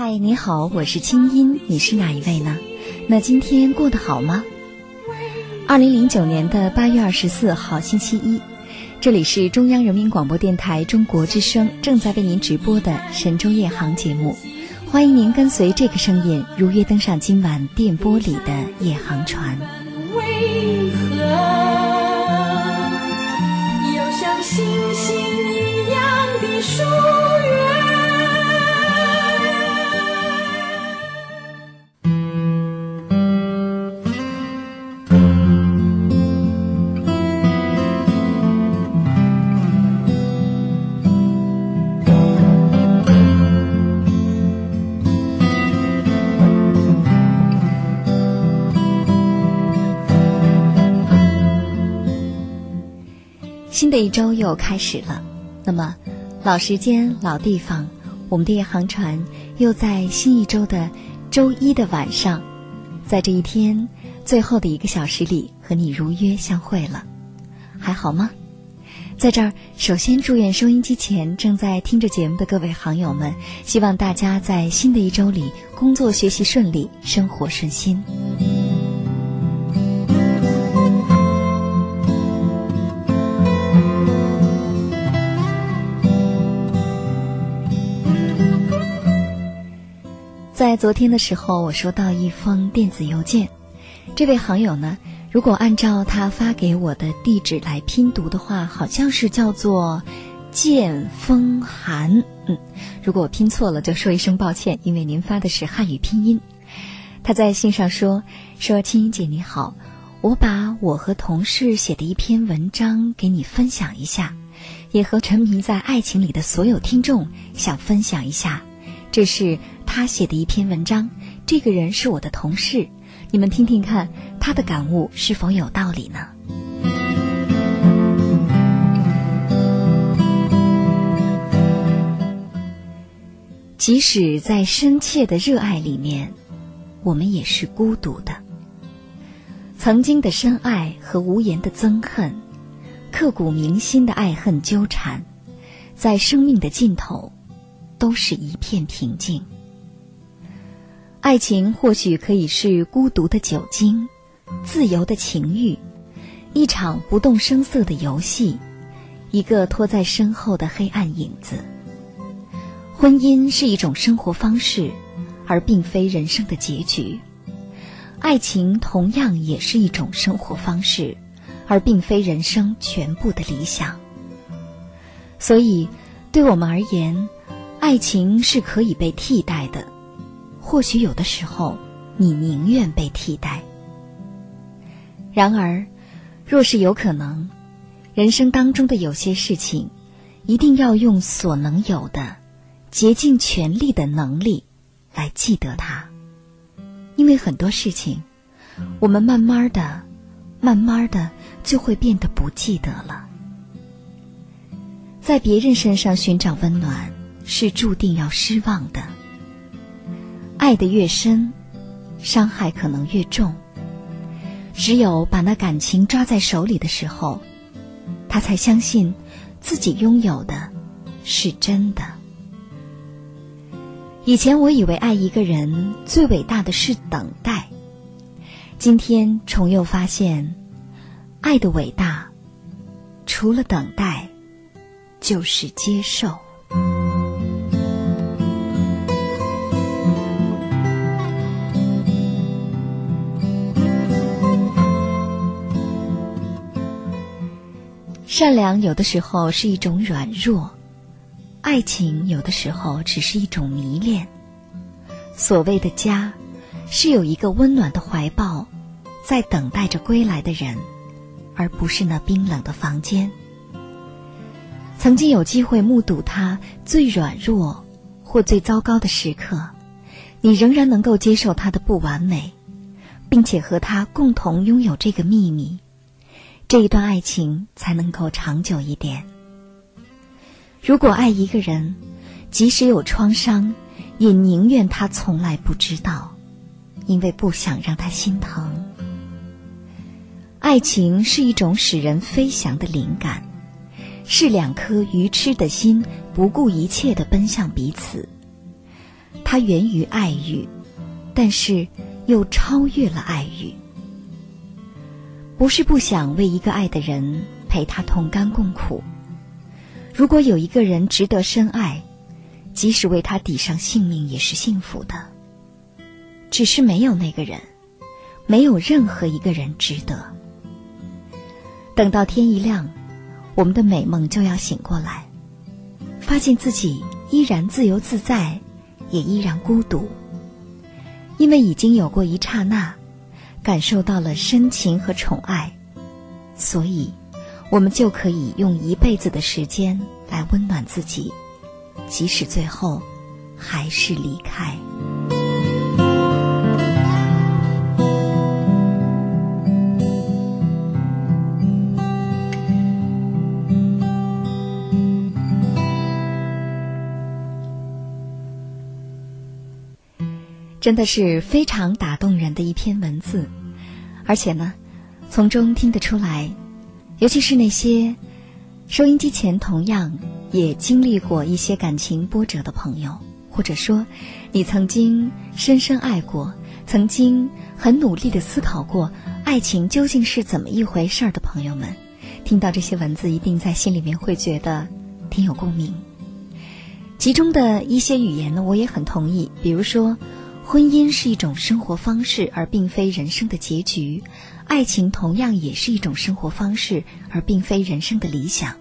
嗨，你好，我是清音，你是哪一位呢？那今天过得好吗？二零零九年的八月二十四号星期一，这里是中央人民广播电台中国之声正在为您直播的《神州夜航》节目，欢迎您跟随这个声音如约登上今晚电波里的夜航船。新的一周又开始了，那么老时间、老地方，我们的夜航船又在新一周的周一的晚上，在这一天最后的一个小时里和你如约相会了，还好吗？在这儿，首先祝愿收音机前正在听着节目的各位航友们，希望大家在新的一周里工作学习顺利，生活顺心。在昨天的时候，我收到一封电子邮件。这位好友呢，如果按照他发给我的地址来拼读的话，好像是叫做“剑风寒”。嗯，如果我拼错了，就说一声抱歉，因为您发的是汉语拼音。他在信上说：“说青音姐你好，我把我和同事写的一篇文章给你分享一下，也和沉迷在爱情里的所有听众想分享一下。这是。”他写的一篇文章，这个人是我的同事，你们听听看，他的感悟是否有道理呢？即使在深切的热爱里面，我们也是孤独的。曾经的深爱和无言的憎恨，刻骨铭心的爱恨纠缠，在生命的尽头，都是一片平静。爱情或许可以是孤独的酒精，自由的情欲，一场不动声色的游戏，一个拖在身后的黑暗影子。婚姻是一种生活方式，而并非人生的结局。爱情同样也是一种生活方式，而并非人生全部的理想。所以，对我们而言，爱情是可以被替代的。或许有的时候，你宁愿被替代。然而，若是有可能，人生当中的有些事情，一定要用所能有的、竭尽全力的能力来记得它，因为很多事情，我们慢慢的、慢慢的就会变得不记得了。在别人身上寻找温暖，是注定要失望的。爱的越深，伤害可能越重。只有把那感情抓在手里的时候，他才相信自己拥有的是真的。以前我以为爱一个人最伟大的是等待，今天重又发现，爱的伟大，除了等待，就是接受。善良有的时候是一种软弱，爱情有的时候只是一种迷恋。所谓的家，是有一个温暖的怀抱，在等待着归来的人，而不是那冰冷的房间。曾经有机会目睹他最软弱或最糟糕的时刻，你仍然能够接受他的不完美，并且和他共同拥有这个秘密，这一段爱情才能够长久一点。如果爱一个人，即使有创伤，也宁愿他从来不知道，因为不想让他心疼。爱情是一种使人飞翔的灵感，是两颗愚痴的心不顾一切的奔向彼此。它源于爱欲，但是又超越了爱欲。不是不想为一个爱的人陪他同甘共苦。如果有一个人值得深爱，即使为他抵上性命也是幸福的。只是没有那个人，没有任何一个人值得。等到天一亮，我们的美梦就要醒过来，发现自己依然自由自在。也依然孤独，因为已经有过一刹那，感受到了深情和宠爱，所以，我们就可以用一辈子的时间来温暖自己，即使最后还是离开。真的是非常打动人的一篇文字，而且呢，从中听得出来，尤其是那些收音机前同样也经历过一些感情波折的朋友，或者说你曾经深深爱过，曾经很努力的思考过爱情究竟是怎么一回事儿的朋友们，听到这些文字，一定在心里面会觉得挺有共鸣。其中的一些语言呢，我也很同意，比如说。婚姻是一种生活方式，而并非人生的结局；爱情同样也是一种生活方式，而并非人生的理想。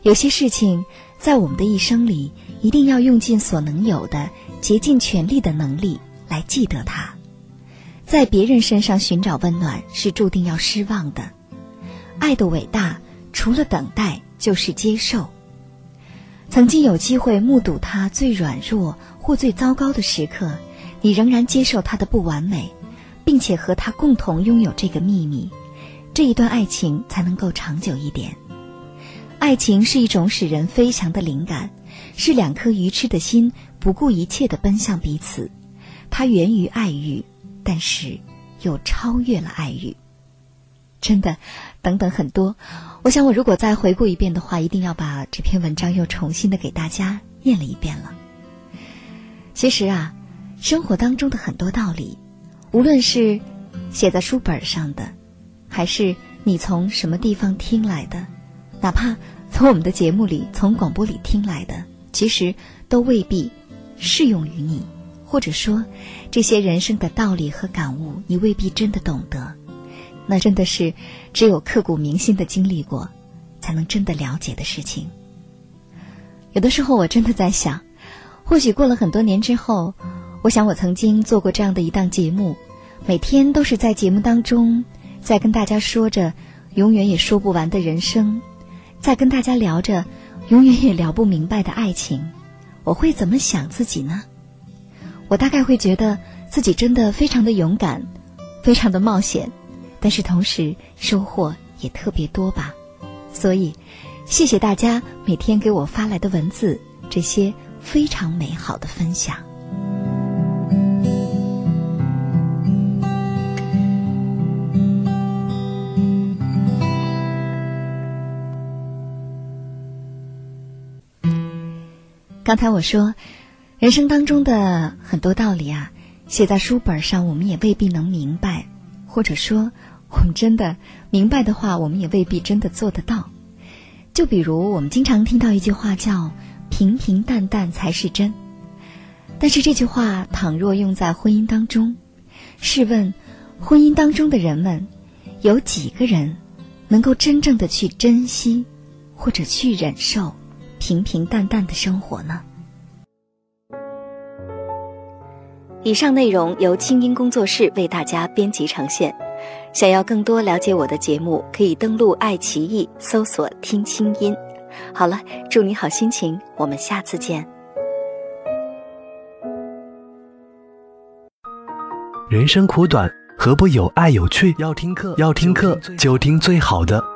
有些事情，在我们的一生里，一定要用尽所能有的、竭尽全力的能力来记得它。在别人身上寻找温暖，是注定要失望的。爱的伟大，除了等待，就是接受。曾经有机会目睹他最软弱或最糟糕的时刻。你仍然接受他的不完美，并且和他共同拥有这个秘密，这一段爱情才能够长久一点。爱情是一种使人飞翔的灵感，是两颗愚痴的心不顾一切的奔向彼此。它源于爱欲，但是又超越了爱欲。真的，等等很多。我想，我如果再回顾一遍的话，一定要把这篇文章又重新的给大家念了一遍了。其实啊。生活当中的很多道理，无论是写在书本上的，还是你从什么地方听来的，哪怕从我们的节目里、从广播里听来的，其实都未必适用于你。或者说，这些人生的道理和感悟，你未必真的懂得。那真的是只有刻骨铭心的经历过，才能真的了解的事情。有的时候，我真的在想，或许过了很多年之后。我想，我曾经做过这样的一档节目，每天都是在节目当中，在跟大家说着永远也说不完的人生，在跟大家聊着永远也聊不明白的爱情。我会怎么想自己呢？我大概会觉得自己真的非常的勇敢，非常的冒险，但是同时收获也特别多吧。所以，谢谢大家每天给我发来的文字，这些非常美好的分享。刚才我说，人生当中的很多道理啊，写在书本上，我们也未必能明白；或者说，我们真的明白的话，我们也未必真的做得到。就比如，我们经常听到一句话叫“平平淡淡才是真”，但是这句话倘若用在婚姻当中，试问，婚姻当中的人们，有几个人能够真正的去珍惜，或者去忍受？平平淡淡的生活呢？以上内容由清音工作室为大家编辑呈现。想要更多了解我的节目，可以登录爱奇艺搜索“听清音”。好了，祝你好心情，我们下次见。人生苦短，何不有爱有趣？要听课，要听课就听最好的。